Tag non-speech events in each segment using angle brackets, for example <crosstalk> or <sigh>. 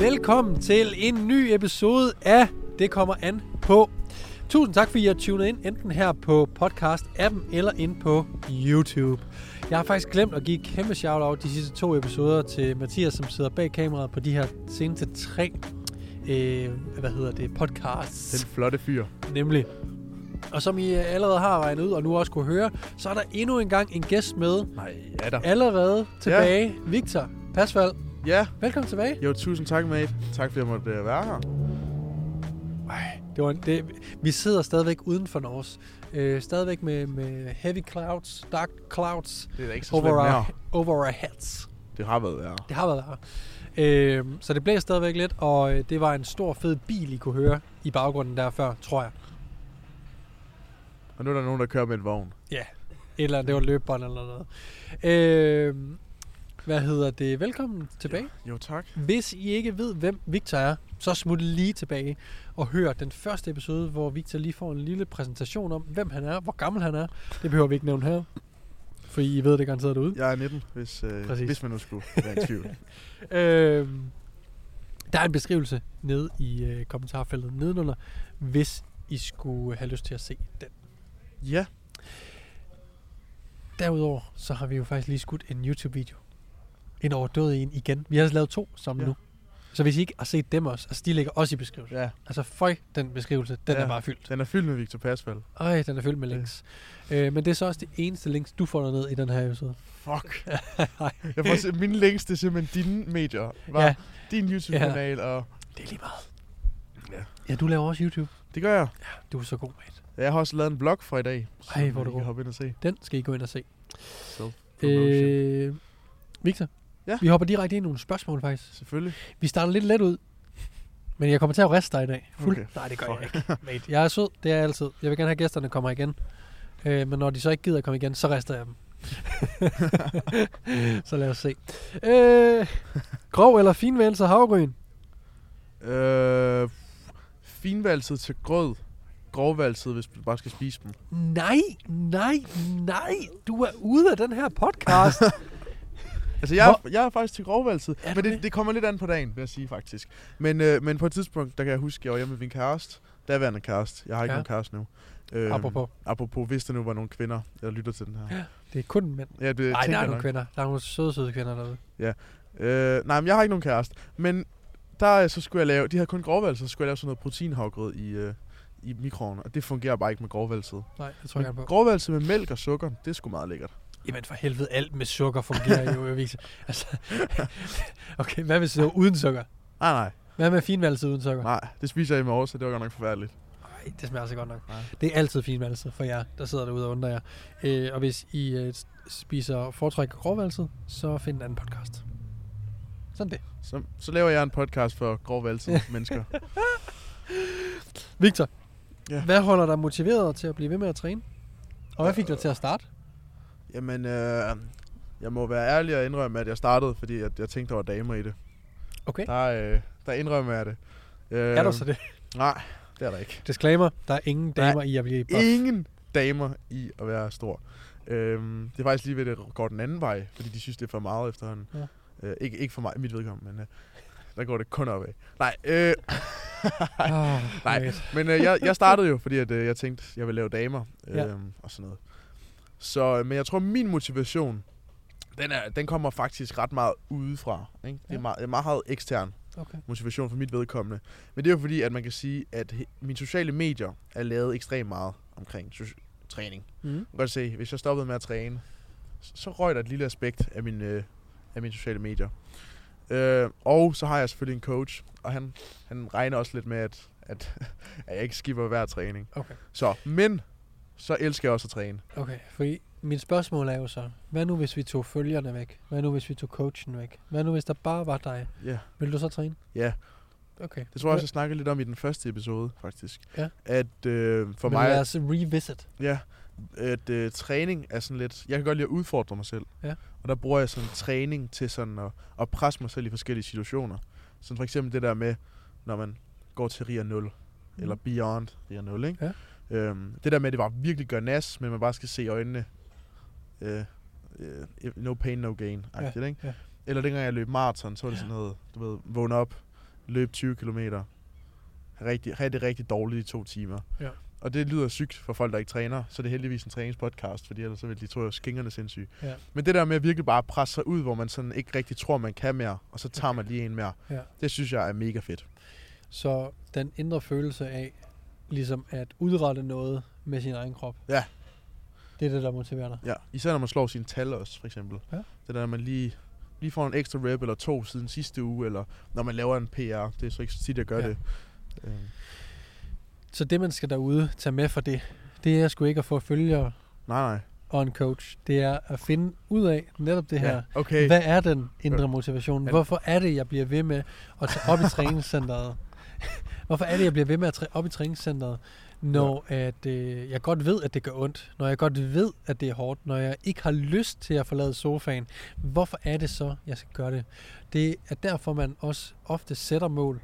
Velkommen til en ny episode af Det kommer an på. Tusind tak, fordi I har tunet ind, enten her på podcast-appen eller ind på YouTube. Jeg har faktisk glemt at give et kæmpe shout-out de sidste to episoder til Mathias, som sidder bag kameraet på de her seneste tre øh, hvad hedder det, podcasts. Den flotte fyr. Nemlig. Og som I allerede har regnet ud, og nu også kunne høre, så er der endnu en gang en gæst med. Nej, ja da. Allerede tilbage. Ja. Victor Pasval. Ja. Velkommen tilbage. Jo, tusind tak, mate. Tak, fordi jeg måtte uh, være her. Ej, det var en, det, vi sidder stadigvæk uden for Norge. Øh, stadigvæk med, med heavy clouds, dark clouds Det er da ikke så over our, over our heads. Det har været værre. Det har været her. Øh, så det blæser stadigvæk lidt, og øh, det var en stor fed bil, I kunne høre i baggrunden der før, tror jeg. Og nu er der nogen, der kører med en vogn. Eller det var løbebånd eller noget. Øh, hvad hedder det? Velkommen tilbage. Jo, tak. Hvis I ikke ved, hvem Victor er, så smut lige tilbage og hør den første episode, hvor Victor lige får en lille præsentation om, hvem han er, hvor gammel han er. Det behøver vi ikke nævne her, for I ved det garanteret derude. Jeg er 19, hvis, Præcis. hvis man nu skulle være i tvivl. <laughs> Øh, der er en beskrivelse nede i øh, kommentarfeltet nedenunder, hvis I skulle have lyst til at se den. ja, Derudover så har vi jo faktisk lige skudt en YouTube-video. En overdådig en igen. Vi har altså lavet to sammen Ja. ja. nu. Så hvis I ikke har set dem også, altså de ligger også i beskrivelsen. ja. Altså føj, den beskrivelse, den Ja. er bare fyldt. Den er fyldt med Victor Pasval. Ej, den er fyldt med Ja. links. Øh, men det er så også det eneste links, du får ned i den her episode. Fuck. <laughs> Jeg får se, mine links, det er simpelthen dine medier. Var Ja. Din YouTube-kanal, og det er lige meget. Ja. Ja, du laver også YouTube. det gør jeg. Du er så god, mate. Jeg har også lavet en blog for i dag. Ej, hvor I du kan hoppe ind og se. Den skal I gå ind og se. Self-promotion. Øh, Victor, Ja? vi hopper direkte ind i nogle spørgsmål faktisk. Selvfølgelig. Vi starter lidt let ud. Men jeg kommer til at riste dig i dag. Fuld. Okay. Nej, det gør jeg ikke. <laughs> Mate. Jeg er sød, det er jeg altid. Jeg vil gerne have, at gæsterne kommer igen. Øh, men når de så ikke gider at komme igen, så rister jeg dem. <laughs> så lad os se. Øh, grov eller finvælse havgryn? Øh, finvalset til grød. Grovvalset, hvis du bare skal spise dem. Nej, nej, nej. Du er ude af den her podcast. <laughs> Altså, jeg, er, jeg er faktisk til du men det, det? kommer lidt an på dagen, vil jeg sige faktisk. Men, øh, men på et tidspunkt, der kan jeg huske, at jeg var hjemme med min kæreste. Daværende kæreste. Jeg har ikke Ja. ja. nogen kæreste nu. Øhm, Apropos. Apropos, hvis der nu var nogle kvinder, der lytter til den her. <gasps> Det er kun mænd. Ja, det Nej, der er nogle nok. kvinder. Der er nogle søde, søde kvinder derude. Øh, nej, men jeg har ikke nogen kæreste. Men der øh, så skulle jeg lave, de havde kun grovvalset, så skulle jeg lave sådan noget proteinhavgrød i, øh, i mikroovnen. Og det fungerer bare ikke med grovvalset. Nej, det tror jeg gerne på. Grovvalset med mælk og sukker, det er sgu meget lækkert. Jamen for helvede, alt med sukker fungerer jo. Victor. Altså, <laughs> okay, hvad hvis det var uden sukker? Nej, nej, Hvad med finvalset uden sukker? nej. Det spiser jeg i morges, så det var godt nok forfærdeligt. Nej, det smager så godt nok. Nej. Det er altid finvalset for jer, der sidder derude og undrer jer. Øh, og hvis I øh, spiser foretrækker grovvalset, så find en anden podcast. Sådan det. Så, så laver jeg en podcast for grovvalsede <laughs> mennesker. Victor, Ja. hvad holder dig motiveret til at blive ved med at træne? Og hvad fik dig til at starte? Jamen, øh, jeg må være ærlig og indrømme, at jeg startede, fordi at jeg tænkte, der var damer i det. Okay. Der, øh, der indrømmer jeg det. Øh, Er der så det? Nej, det er der ikke. Disclaimer, der er ingen Der er damer i at blive buff. Ingen damer i at være stor. Øhm, det er faktisk lige ved, at det går den anden vej, fordi de synes, det er for meget efterhånden. Ja. Øh, ikke, ikke for mig, mit vedkommende, men øh, der går det kun opad. Nej, øh, Oh, <laughs> Nej. men øh, jeg, jeg startede jo, fordi at, øh, jeg tænkte, jeg ville lave damer øh, Ja. og sådan noget. Så, øh, men jeg tror, min motivation, den, er, den kommer faktisk ret meget udefra. Ikke? Det Ja. er meget, meget ekstern Okay. motivation for mit vedkommende. Men det er jo fordi, at man kan sige, at mine sociale medier er lavet ekstremt meget omkring træning. Mm. Man kan godt se, hvis jeg stoppede med at træne, så røg der et lille aspekt af, min, øh, af mine sociale medier. Øh, og så har jeg selvfølgelig en coach, og han, han regner også lidt med, at, at, <laughs> at jeg ikke skipper hver træning. Okay. Så, men så elsker jeg også at træne. Okay, for mit spørgsmål er jo så, hvad nu hvis vi tog følgerne væk? Hvad nu hvis vi tog coachen væk? Hvad nu hvis der bare var dig? Ja, Vil du så træne? ja. Okay. Det tror jeg også, jeg snakkede lidt om i den første episode, faktisk. Ja. At øh, for Men mig... lad os revisit. Ja, at øh, træning er sådan lidt... Jeg kan godt lide at udfordre mig selv. Ja. Og der bruger jeg sådan træning til sådan at, at presse mig selv i forskellige situationer. Sådan for eksempel det der med, når man går til RIA 0, mm. eller beyond RIA 0, ikke? Ja. Øhm, det der med, at det bare virkelig gør nas, men man bare skal se øjnene. Øh, øh, no pain, no gain. Ja. Ikke? Ja. Eller dengang jeg løb maraton, så var det sådan noget, du ved, vågne op løbe 20 km. Rigtig, rigtig, rigtig dårligt i to timer. Ja. Og det lyder sygt for folk, der ikke træner, så det er heldigvis en træningspodcast, fordi ellers så vil de tro, at skingerne sindssyge. Ja. Men det der med at virkelig bare presse sig ud, hvor man sådan ikke rigtig tror, man kan mere, og så tager man lige en mere, Ja. det synes jeg er mega fedt. Så den indre følelse af, ligesom at udrette noget med sin egen krop. Ja. Det er det, der motiverer dig. Ja, især når man slår sine tal også, for eksempel. Ja. Det der, man lige, lige får en ekstra rep eller to siden sidste uge, eller når man laver en PR. Det er så ikke så tit, jeg gør Ja. det. Øhm, Så det, man skal derude tage med for det, det er sgu ikke at få følgere nej, nej. og en coach. Det er at finde ud af netop det her. Ja, okay. Hvad er den indre motivation? Hvorfor er det, jeg bliver ved med at tage op i <laughs> træningscenteret? <laughs> Hvorfor er det, jeg bliver ved med at tage op i træningscenteret, når at, øh, jeg godt ved, at det gør ondt? Når jeg godt ved, at det er hårdt? Når jeg ikke har lyst til at forlade sofaen? Hvorfor er det så, jeg skal gøre det? Det er derfor, man også ofte sætter mål.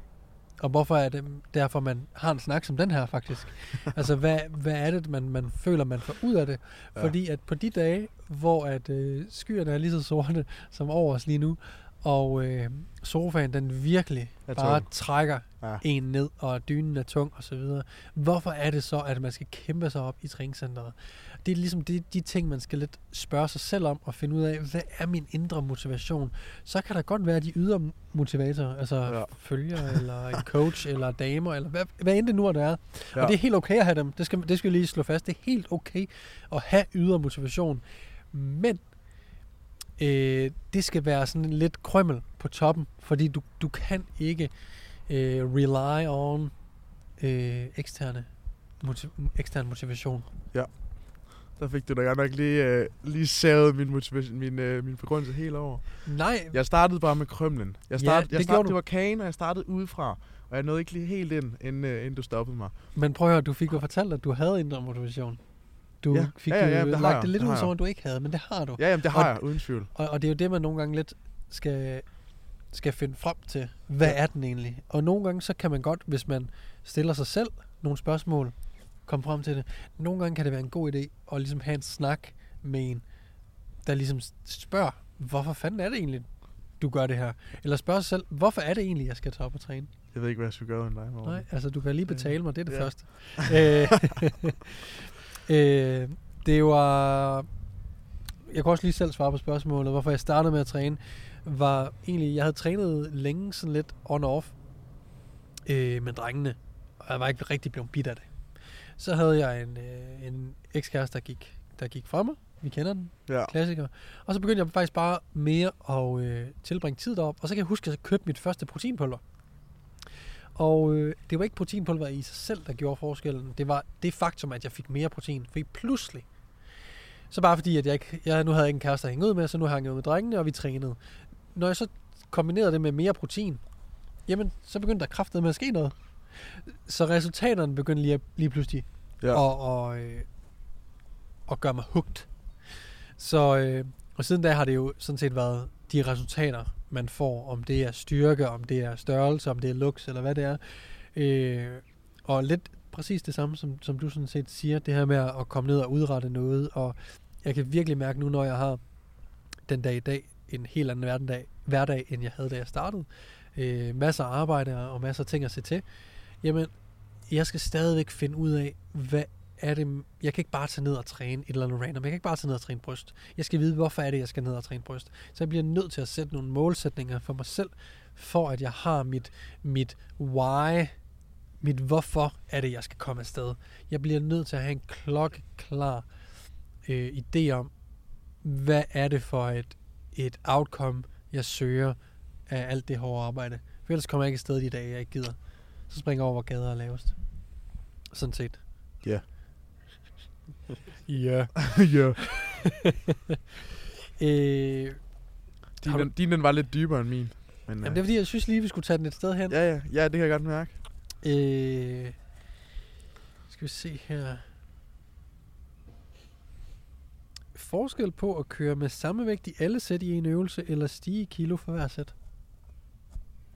Og hvorfor er det derfor, man har en snak som den her, faktisk? <laughs> altså, hvad, hvad er det, man, man føler, man får ud af det? Ja. Fordi at på de dage, hvor at øh, skyerne er lige så sorte som over os lige nu, og øh, sofaen den virkelig Er bare tung. trækker Ja. en ned, og dynen er tung og så videre. Hvorfor er det så, at man skal kæmpe sig op i træningscenteret? Det er ligesom de, de ting, man skal lidt spørge sig selv om og finde ud af, hvad er min indre motivation? Så kan der godt være de ydre motivatorer, altså ja. Følger, eller en coach, <laughs> eller damer, eller hvad, hvad end det nu er, der er. Ja. Og det er helt okay at have dem. Det skal, det skal vi lige slå fast. Det er helt okay at have ydre motivation. Men øh, det skal være sådan lidt krømmel på toppen, fordi du, du kan ikke øh, rely on øh, eksterne motiv- ekstern motivation. Der fik du da godt nok lige, øh, lige savet min, motivation, min, øh, min begrundelse helt over. Nej, Jeg startede bare med krømlen. Jeg Ja, start, det jeg gjorde start, du. det var kagen, og jeg startede udefra. Og jeg nåede ikke lige helt ind, inden, øh, inden du stoppede mig. men prøv at høre, du fik jo fortalt, at du havde indre motivation. Du Ja, fik ja, ja, ja, jo det lagt jeg, det lidt det ud, som om du ikke havde, men det har du. Ja, jamen, det har Og- jeg, uden tvivl. Og, og det er jo det, man nogle gange lidt skal, skal finde frem til. Hvad Ja. er den egentlig? Og nogle gange, så kan man godt, hvis man stiller sig selv nogle spørgsmål, komme frem til det. Nogle gange kan det være en god idé at ligesom have en snak med en, der ligesom spørger, hvorfor fanden er det egentlig, du gør det her? Eller spørge sig selv, hvorfor er det egentlig, jeg skal tage op og træne? Jeg ved ikke, hvad jeg skulle gøre dig. Morten. Nej, altså du kan lige betale mig, det er det Ja. første. <laughs> <laughs> øh, det var... Jeg kan også lige selv svare på spørgsmålet, hvorfor jeg startede med at træne, var egentlig, jeg havde trænet længe sådan lidt on og off øh, med drengene, og jeg var ikke rigtig blevet bidt af det. Så havde jeg en, øh, en ekskæreste, der gik, der gik fra mig. Vi kender den, Ja. klassiker. Og så begyndte jeg faktisk bare mere at øh, tilbringe tid derop. Og så kan jeg huske, at jeg købte mit første proteinpulver. Og øh, det var ikke proteinpulver i sig selv, der gjorde forskellen. Det var det faktum, at jeg fik mere protein. Fordi pludselig, så bare fordi, at jeg, ikke, jeg nu havde jeg ikke en kæreste at hænge ud med, så nu hang jeg ud med drengene, og vi trænede. Når jeg så kombinerede det med mere protein, jamen, så begyndte der kraftet med at ske noget. Så resultaterne begyndte lige, at- lige pludselig Ja. og, og, øh, og gøre mig hugt. Så, øh, og siden da har det jo sådan set været de resultater, man får, om det er styrke, om det er størrelse, om det er looks, eller hvad det er. Øh, og lidt præcis det samme, som, som du sådan set siger, det her med at komme ned og udrette noget, og jeg kan virkelig mærke nu, når jeg har den dag i dag, en helt anden hverdag, hverdag end jeg havde, da jeg startede. Øh, masser af arbejde og masser af ting at se til. Jamen, jeg skal stadigvæk finde ud af, hvad er det, jeg kan ikke bare tage ned og træne et eller andet random. Jeg kan ikke bare tage ned og træne bryst. Jeg skal vide, hvorfor er det, jeg skal ned og træne bryst. Så jeg bliver nødt til at sætte nogle målsætninger for mig selv, for at jeg har mit, mit why, mit hvorfor er det, jeg skal komme afsted. Jeg bliver nødt til at have en klokkeklar øh, idé om, hvad er det for et, et outcome, jeg søger af alt det hårde arbejde. For ellers kommer jeg ikke afsted de dage, jeg ikke gider. Så springer jeg over, hvor gader er lavest. Sådan set. Ja. <laughs> Ja. <laughs> ja. <laughs> Øh, Din, du- din den var lidt dybere end min. Men, jamen, det er fordi, jeg synes lige, vi skulle tage den et sted hen. ja, ja, ja, det kan jeg godt mærke. Øh, skal vi se her. Forskel på at køre med samme vægt i alle sæt i en øvelse, eller stige i kilo for hver sæt?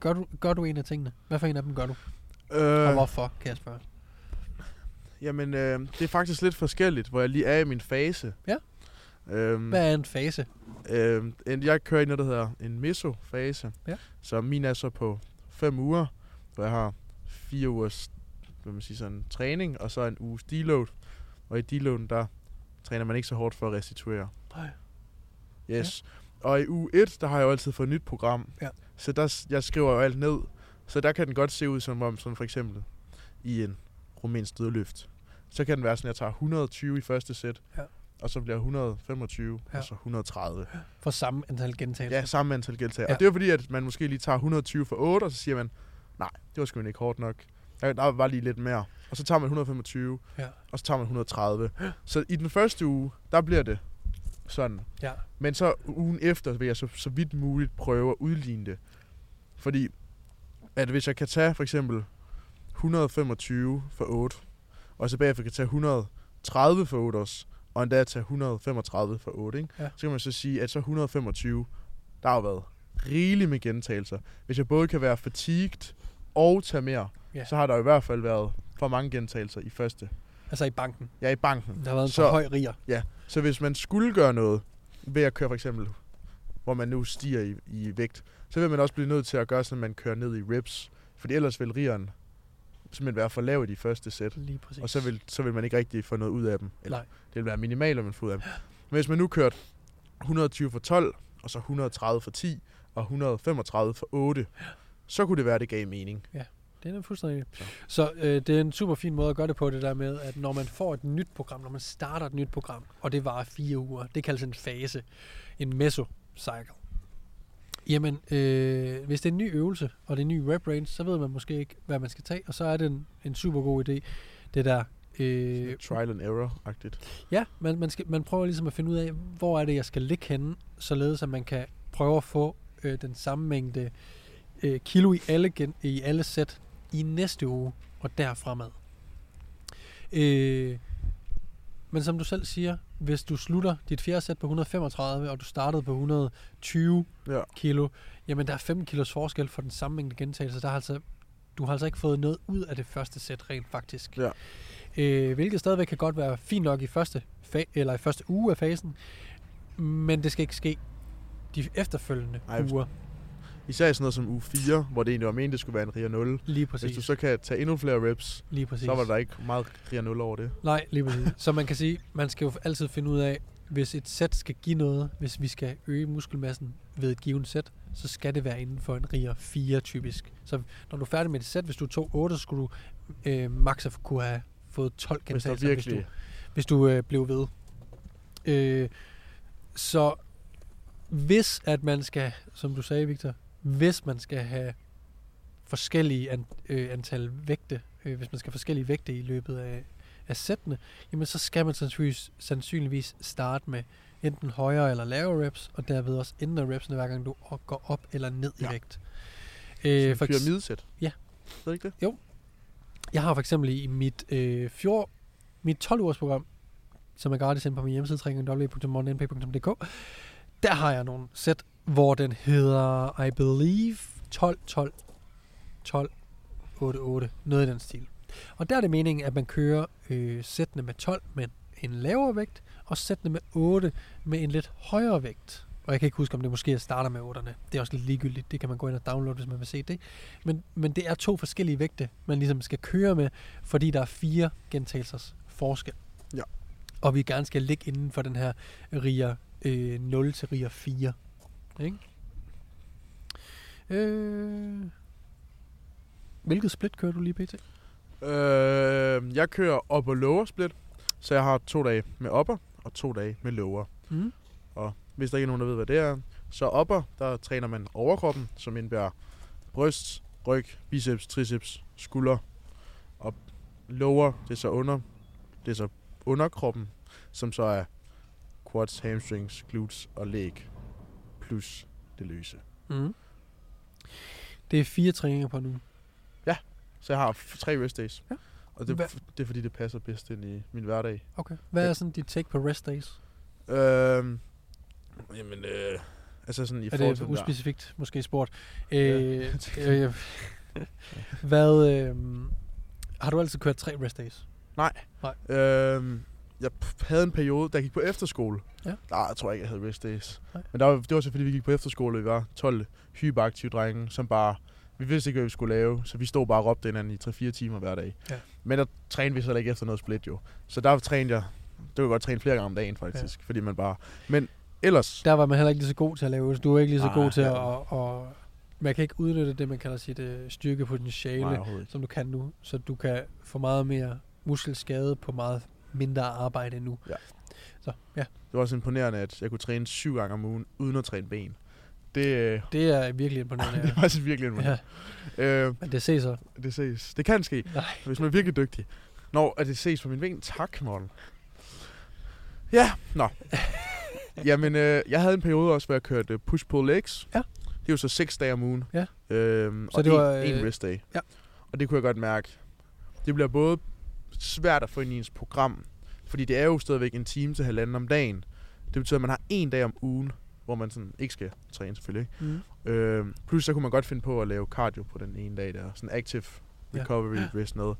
Gør du, gør du en af tingene? Hvad for en af dem gør du? Øh. Og Øh, hvorfor, kan jeg spørge? Jamen, øh, det er faktisk lidt forskelligt, hvor jeg lige er i min fase. Ja. Øhm, Hvad er en fase? øh, en- jeg kører i noget, der hedder en meso-fase. Ja. Så min er så på 5 uger. hvor jeg har fire ugers hvad man siger, sådan, træning, og så en uges deload. Og i deloaden, der træner man ikke så hårdt for at restituere. Nej. Yes. Ja. Og i uge 1, der har jeg jo altid fået et nyt program. Ja. Så der, jeg skriver jo alt ned. Så der kan den godt se ud som om, sådan for eksempel i en rumænsk dødløft. Så kan den være sådan, at jeg tager 120 i første sæt, Ja. og så bliver 125, Ja. og så 130. For samme antal gentagelser. Ja, samme antal gentagelser. Ja. Og det er fordi, at man måske lige tager 120 for 8, og så siger man, nej, det var sgu ikke hårdt nok. Der, der var lige lidt mere. Og så tager man 125, Ja. og så tager man 130. Så i den første uge, der bliver det sådan. ja. Men så ugen efter vil jeg så, så vidt muligt prøve at udligne det. Fordi, at hvis jeg kan tage for eksempel 125 for 8, og så bagefter kan tage 130 for 8 også, og endda tage 135 for 8, ikke? Ja. så kan man så sige, at så 125, der har jo været rigeligt med gentagelser. Hvis jeg både kan være fatigued og tage mere, Ja. så har der i hvert fald været for mange gentagelser i første. Altså i banken. Er i banken. Der har været en Så- for høj riger. Så hvis man skulle gøre noget ved at køre for eksempel, hvor man nu stiger i, i vægt, så vil man også blive nødt til at gøre sådan, at man kører ned i reps. Fordi ellers vil rigeren simpelthen være for lav i de første sæt. Lige præcis. Og så vil, så vil man ikke rigtig få noget ud af dem. Eller, Nej. Det vil være minimalt, at man får ud af dem. Men hvis man nu kørte 120 for 12, og så 130 for 10, og 135 for 8, så kunne det være, det gav mening. Det er fuldstændig. Så. Så øh, det er en super fin måde at gøre det på, det der med, at når man får et nyt program, når man starter et nyt program, og det varer fire uger, det kaldes en fase, en mesocycle. Jamen, øh, hvis det er en ny øvelse, og det er en ny rep range, så ved man måske ikke, hvad man skal tage, og så er det en, en super god idé, det der... Øh, Trial and error-agtigt. Ja, man, man, skal, man prøver ligesom at finde ud af, hvor er det, jeg skal ligge henne, således at man kan prøve at få øh, den samme mængde øh, kilo i alle, gen, i alle sæt i næste uge og derfremad. Øh, men som du selv siger, hvis du slutter dit fjerde sæt på 135, og du startede på 120 Ja. kilo, jamen der er 5 kilos forskel for den samme mængde gentagelse. Der er altså, du har altså ikke fået noget ud af det første sæt rent faktisk. Ja. Øh, hvilket stadigvæk kan godt være fint nok i første, fa- eller i første uge af fasen, men det skal ikke ske de efterfølgende Ej, uger. Især i sådan noget som uge 4, hvor det egentlig var meningen, det skulle være en RIA 0. Lige Hvis præcis. du så kan tage endnu flere reps, lige præcis. så var der ikke meget RIA 0 over det. Nej, lige præcis. Så man kan sige, man skal jo altid finde ud af, hvis et sæt skal give noget, hvis vi skal øge muskelmassen ved et givet sæt, så skal det være inden for en riger 4 typisk. Så når du er færdig med et sæt, hvis du tog 8, så skulle du øh, max kunne have fået 12 Hvis der gentagelser, hvis, virkelig... du, hvis du øh, blev ved. Øh, så hvis at man skal, som du sagde Victor, hvis man skal have forskellige an, øh, antal vægte, øh, hvis man skal have forskellige vægte i løbet af, af sættene, jamen så skal man sandsynligvis, sandsynligvis starte med enten højere eller lavere reps, og derved også ændre repsene, hver gang du går op eller ned i Ja. vægt. Øh, for, pyramidesæt. Ja. Ved ikke det? jeg har for eksempel i mit, øh, fjor, mit 12-ugers program, som er gratis inde på min hjemmeside, www.morgennp.dk, der har jeg nogle sæt, hvor den hedder, I believe, 12, 12, 12, 8, 8, noget i den stil. Og der er det meningen, at man kører øh, sættene med 12 med en lavere vægt, og sættene med 8 med en lidt højere vægt. Og jeg kan ikke huske, om det måske starter med 8'erne. Det er også lidt ligegyldigt. Det kan man gå ind og downloade, hvis man vil se det. Men, men det er to forskellige vægte, man ligesom skal køre med, fordi der er fire gentagelsers forskel. Ja. Og vi gerne skal ligge inden for den her RIA øh, 0 til RIA 4. Ikke? Øh, hvilket split kører du lige pt? Øh, jeg kører op og lower split, så jeg har to dage med upper og to dage med lower. Mm. Hvis der ikke er nogen, der ved, hvad det er. Så upper, der træner man overkroppen, som indebærer bryst, ryg, biceps, triceps, skulder. Og lower, det er så under, det er så underkroppen, som så er quads, hamstrings, glutes og læg. Plus det løse. Mm. Det er fire træninger på nu. Så jeg har tre rest days. Ja. Og det, det er fordi, det passer bedst ind i min hverdag. Okay. Hvad Ja. er sådan dit take på rest days? Øhm, jamen, øh, altså sådan i Er forhold det til den der- uspecifikt måske sport? Ja. Øh, <laughs> øh, hvad, øh, har du altid kørt tre rest days? Øhm, jeg havde en periode, da jeg gik på efterskole. Ja. Der jeg tror jeg ikke, jeg havde rest days. Nej. Men der var, det var så fordi, vi gik på efterskole, vi var 12 hyperaktive drenge, som bare vi vidste ikke, hvad vi skulle lave, så vi stod bare og råbte hinanden i 3-4 timer hver dag. Ja. Men der trænede vi så ikke efter noget split jo. Så der trænede jeg, det var godt træne flere gange om dagen faktisk, ja. fordi man bare... Men ellers, Der var man heller ikke lige så god til at lave. Du er ikke lige så Nej, god til ja. at... Og, man kan ikke udnytte det, man kalder sit øh, styrkepotentiale, nej, som du kan nu. Så du kan få meget mere muskelskade på meget mindre arbejde nu. Ja. Så ja, Det var også imponerende, at jeg kunne træne syv gange om ugen, uden at træne ben. Det, øh, det er virkelig imponerende. <laughs> det er faktisk virkelig imponerende. ja. Øh, Men det ses så. det ses. Det kan ske, Nej. hvis man er virkelig dygtig. Nå, at det ses på min ben. Tak, Morten. Ja, nå. <laughs> Jamen, øh, jeg havde en periode også, hvor jeg kørte push-pull legs. Ja. Det er jo så seks dage om ugen. Ja. Øhm, Så og det en, var, en øh, rest day. ja. Og det kunne jeg godt mærke. Det bliver både svært at få ind i ens program, fordi det er jo stadigvæk en time til halvanden om dagen. Det betyder, at man har en dag om ugen, hvor man sådan ikke skal træne selvfølgelig. Mm. Øh, plus så kunne man godt finde på at lave cardio på den ene dag der. Sådan active recovery Ja. rest noget.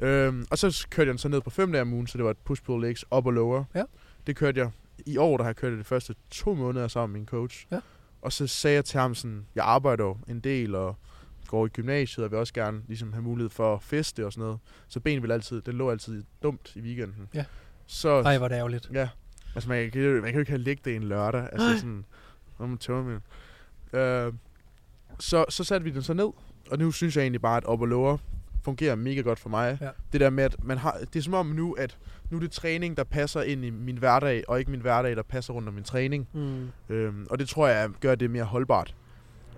Øh, og så kørte jeg den så ned på fem dage om ugen, så det var et push-pull legs op og lower. Ja. Det kørte jeg i år, der har jeg kørt det de første to måneder sammen med min coach. Ja. Og så sagde jeg til ham sådan, jeg arbejder jo en del og går i gymnasiet, og vil også gerne ligesom have mulighed for at feste og sådan noget. Så ben vil altid, det lå altid dumt i weekenden. Ja. Så, Ej, hvor det ærgerligt. Ja. Altså, man kan, man kan jo ikke have ligget det en lørdag. Altså sådan, når man tømmer med. Øh, så, så satte vi den så ned, og nu synes jeg egentlig bare, at op og lower fungerer mega godt for mig. Ja. Det der med, at man har, det er som om nu, at nu er det træning, der passer ind i min hverdag, og ikke min hverdag, der passer rundt om min træning. Mm. Øhm, og det tror jeg gør det mere holdbart.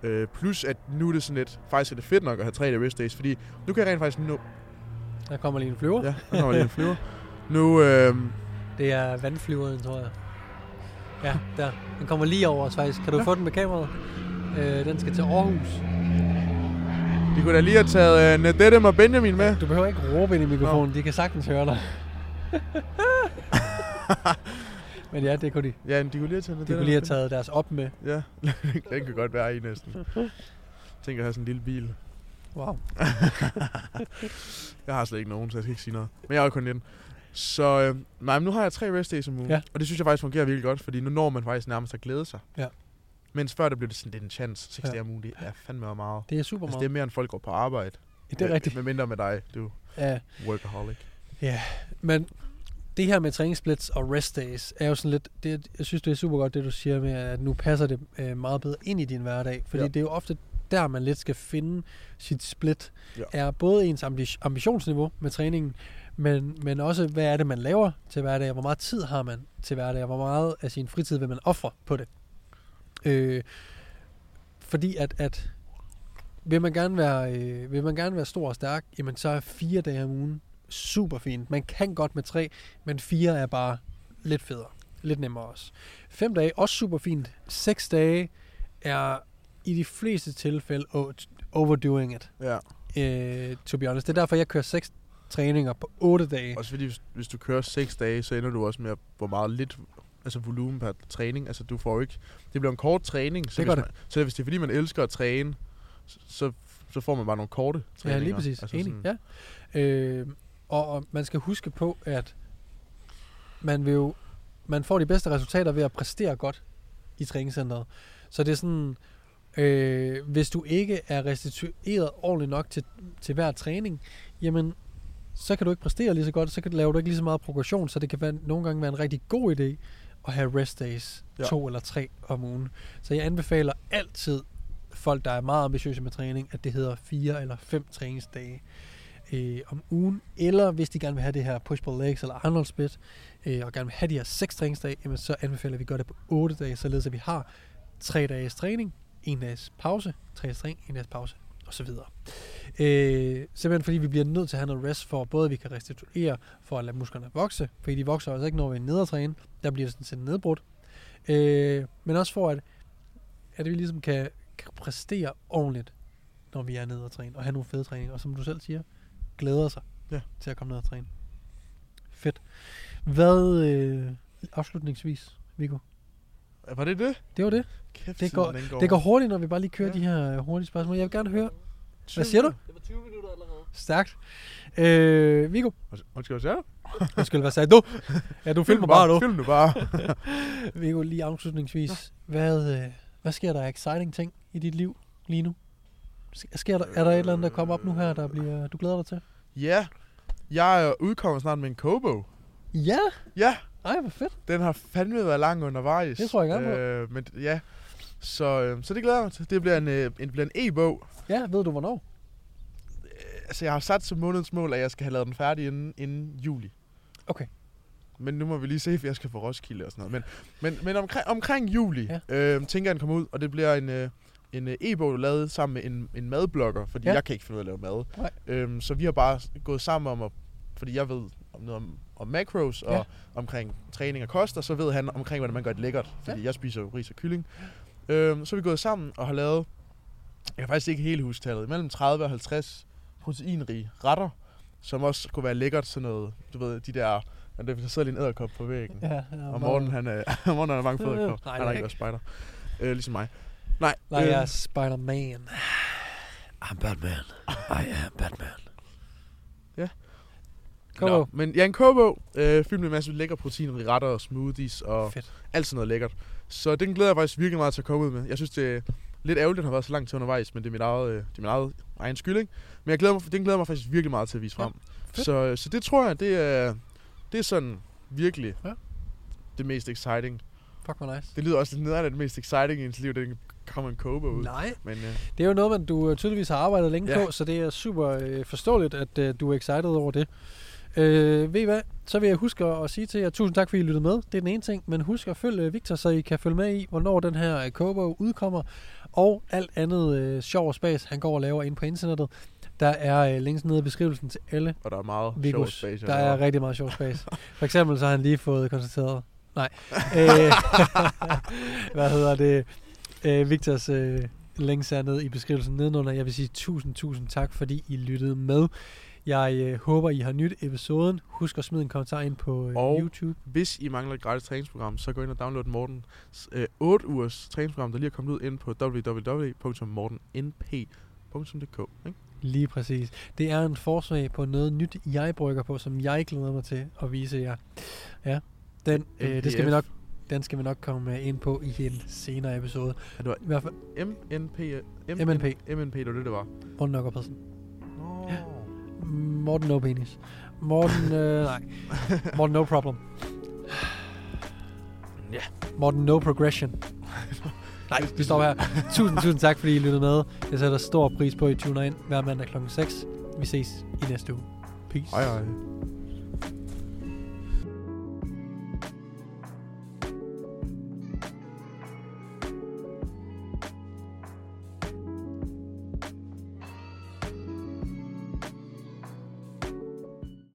Øh, plus at nu er det sådan lidt, faktisk er det fedt nok at have tre rest days, fordi nu kan jeg rent faktisk nå, Der kommer lige en flyver. ja, nu kommer lige en flyver. <laughs> Nu, øhm, Det er vandflyveren, tror jeg. Ja, der. Den kommer lige over os faktisk. Kan du Ja. få den med kameraet? Øh, den skal til Aarhus. de kunne da lige have taget øh, Nadette og Benjamin med. Du behøver ikke råbe ind i mikrofonen. De kan sagtens høre dig. <laughs> Men ja, det kunne de. Ja, de kunne lige have taget De Nadette kunne lige have taget deres op med. Ja, <laughs> den kan godt være i næsten. Tænk at have sådan en lille bil. Wow. <laughs> Jeg har slet ikke nogen, så jeg skal ikke sige noget. Men jeg har jo kun den. Så øh, nej, men nu har jeg tre rest days om ugen. Ja. Og det synes jeg faktisk fungerer virkelig godt, fordi nu når man faktisk nærmest at glæde sig. Ja. Mens før der blev det sådan lidt en chance. Seks Ja. dage om ugen, det er fandme meget. Det er super Altså, meget. det er mere end folk går på arbejde. det er rigtigt. Med mindre med dig, du er Ja, workaholic. men det her med træningssplits og rest days er jo sådan lidt, det, jeg synes det er super godt det du siger med, at nu passer det øh, meget bedre ind i din hverdag, fordi Ja. det er jo ofte der, man lidt skal finde sit split, Ja. er både ens ambi- ambitionsniveau med træningen, men, men også, hvad er det, man laver til hverdag, hvor meget tid har man til hverdag, hvor meget af sin fritid vil man ofre på det. Øh, fordi at, at vil man gerne være, øh, vil man gerne være stor og stærk, jamen så er fire dage om ugen super fint. Man kan godt med tre, men fire er bare lidt federe. Lidt nemmere også. Fem dage, også super fint. Seks dage er i de fleste tilfælde overdoing it, Ja. øh, to be honest. Det er derfor, jeg kører seks træninger på otte dage. Også fordi, hvis, hvis du kører 6 dage, så ender du også med, hvor meget lidt altså volumen per træning. Altså, du får ikke... Det bliver en kort træning. Så Det hvis Man, så hvis det er fordi, man elsker at træne, så, så får man bare nogle korte Ja, træninger. lige præcis. Altså Enig, sådan- ja. Øh, og, og man skal huske på, at man vil jo, man får de bedste resultater ved at præstere godt i træningscenteret. Så det er sådan, øh, hvis du ikke er restitueret ordentligt nok til, til hver træning, jamen, så kan du ikke præstere lige så godt, så kan, laver du ikke lige så meget progression, så det kan være, nogle gange være en rigtig god idé at have rest days, ja. To eller tre om ugen. Så jeg anbefaler altid folk, der er meget ambitiøse med træning, at det hedder fire eller fem træningsdage øh, om ugen, eller hvis de gerne vil have det her push-pull legs eller Arnold split, øh, og gerne vil have de her seks træningsdage, jamen så anbefaler vi at gøre det på 8 dage, således at vi har tre dages træning, en dages pause, tre dages træning, en dages pause, og så videre. Øh, simpelthen fordi vi bliver nødt til at have noget rest, for både at vi kan restituere, for at lade musklerne vokse, fordi de vokser altså ikke, når vi er nede og træne, der bliver det sådan set nedbrudt, øh, men også for at, at vi ligesom kan, kan præstere ordentligt, når vi er nede og træne, og have nogle fede træninger, og som du selv siger, glæder sig Ja. til at komme ned og træne. Fedt. Hvad, øh, afslutningsvis, Viggo? Var det det? Det var det. Kæft, Det går- går. Det går hurtigt, når vi bare lige kører Ja. de her øh, hurtige spørgsmål. Jeg vil gerne høre, hvad siger du? Det var 20 minutter allerede. Stærkt. Øh, Viggo, Undskyld, hvad siger du? undskyld, hvad sagde du? <laughs> Ja, du filmer bare nu. Film nu bare. <laughs> Viggo, lige afslutningsvis. Hvad, øh, hvad sker der af exciting ting i dit liv lige nu? Sker der, er der et eller andet, der kommer op nu her, der bliver, du glæder dig til? Ja, jeg er udkommet snart med en kobo. Ja, Ja, ej, hvor fedt. den har fandme været lang undervejs. Det tror jeg gerne på. øh, Men ja, så, øh, så det glæder jeg mig til. Det bliver en, øh, en, bliver en e-bog. Ja, ved du hvornår? Altså, jeg har sat som månedens mål, at jeg skal have lavet den færdig inden, inden juli. Okay. Men nu må vi lige se, for jeg skal få Roskilde og sådan noget. Men, men, men omkring, omkring juli, ja. øh, tænker jeg, den kommer ud, og det bliver en, øh, en øh, e-bog lavet sammen med en, en madblogger, fordi Ja. jeg kan ikke finde ud af at lave mad. Nej. Øhm, så vi har bare gået sammen om, at, fordi jeg ved om noget om, om macros og Ja. omkring træning og kost, og så ved han omkring, hvordan man gør det lækkert, fordi Ja. jeg spiser jo ris og kylling. Øhm, så er vi gået sammen og har lavet, jeg kan faktisk ikke helt huske tallet, mellem 30 og 50 proteinrige retter, som også kunne være lækkert, sådan noget, du ved, de der, men der sidder lige en æderkop på væggen. Ja, ja Og Morten, han er, <laughs> Morten han er bange <laughs> for Øh, æderkop. Han det er ikke været spejder. Øh, ligesom mig. Nej, Nej, jeg er Spider-Man. I'm Batman. I am Batman. Ja. Kom Nå, men ja, en kogebog, øh, fyldt med en masse lækre proteinrige retter og smoothies og Fedt. alt sådan noget lækkert. Så den glæder jeg faktisk virkelig meget til at komme ud med. Jeg synes, det er lidt ærgerligt, at den har været så langt til undervejs, men det er mit eget, øh, det er min eget egen skyld, ikke? Men jeg glæder mig, den glæder jeg mig faktisk virkelig meget til at vise Ja, frem. fedt. så, så det tror jeg, det er, det er sådan virkelig Ja. det mest exciting. Fuck, hvor nice. Det lyder også lidt nederen, at det mest exciting i ens liv, det en kogebog ud. Nej, Men øh, det er jo noget, man du øh, tydeligvis har arbejdet længe Ja. på, så det er super øh, forståeligt, at øh, du er excited over det. Øh, ved I hvad? Så vil jeg huske at, sige til jer, tusind tak, fordi I lyttede med. Det er den ene ting, men husk at følge øh, Victor, så I kan følge med i, hvornår den her øh, kogebog udkommer, og alt andet øh, sjov og spas, han går og laver ind på internettet. Der er øh, links nede i beskrivelsen til alle og der er meget sjov space. Der er rigtig meget sjov space. <laughs> For eksempel så har han lige fået konstateret... Nej. <laughs> Øh, <laughs> hvad hedder det? Øh, Victors øh, links er nede i beskrivelsen nedenunder. Jeg vil sige tusind, tusind tak, fordi I lyttede med. Jeg øh, håber, I har nyt episoden. Husk at smide en kommentar ind på øh, Og- YouTube. Hvis I mangler et gratis træningsprogram, så gå ind og download Mortens øh, 8 ugers træningsprogram, der lige er kommet ud ind på www.mortennp.dk. Ikke? Lige præcis. Det er en forsmag på noget nyt, jeg brygger på, som jeg glæder mig til at vise jer. Ja, den, øh, det skal vi nok, den skal vi nok komme ind på i en senere episode. Ja, det var I hvert fald MNP. MNP. MNP, det var det, det var. Morten Nøkker Pedersen. Nå. Morten No Penis. Morten, øh, <laughs> nej. Morten No Problem. <sighs> Ja. Morten No Progression. <laughs> Nej, vi står her. Tusind, tusind tak, fordi I lyttede med. Jeg sætter stor pris på, at I tuner ind hver mandag kl. 6. Vi ses i næste uge. Peace. Hej hej.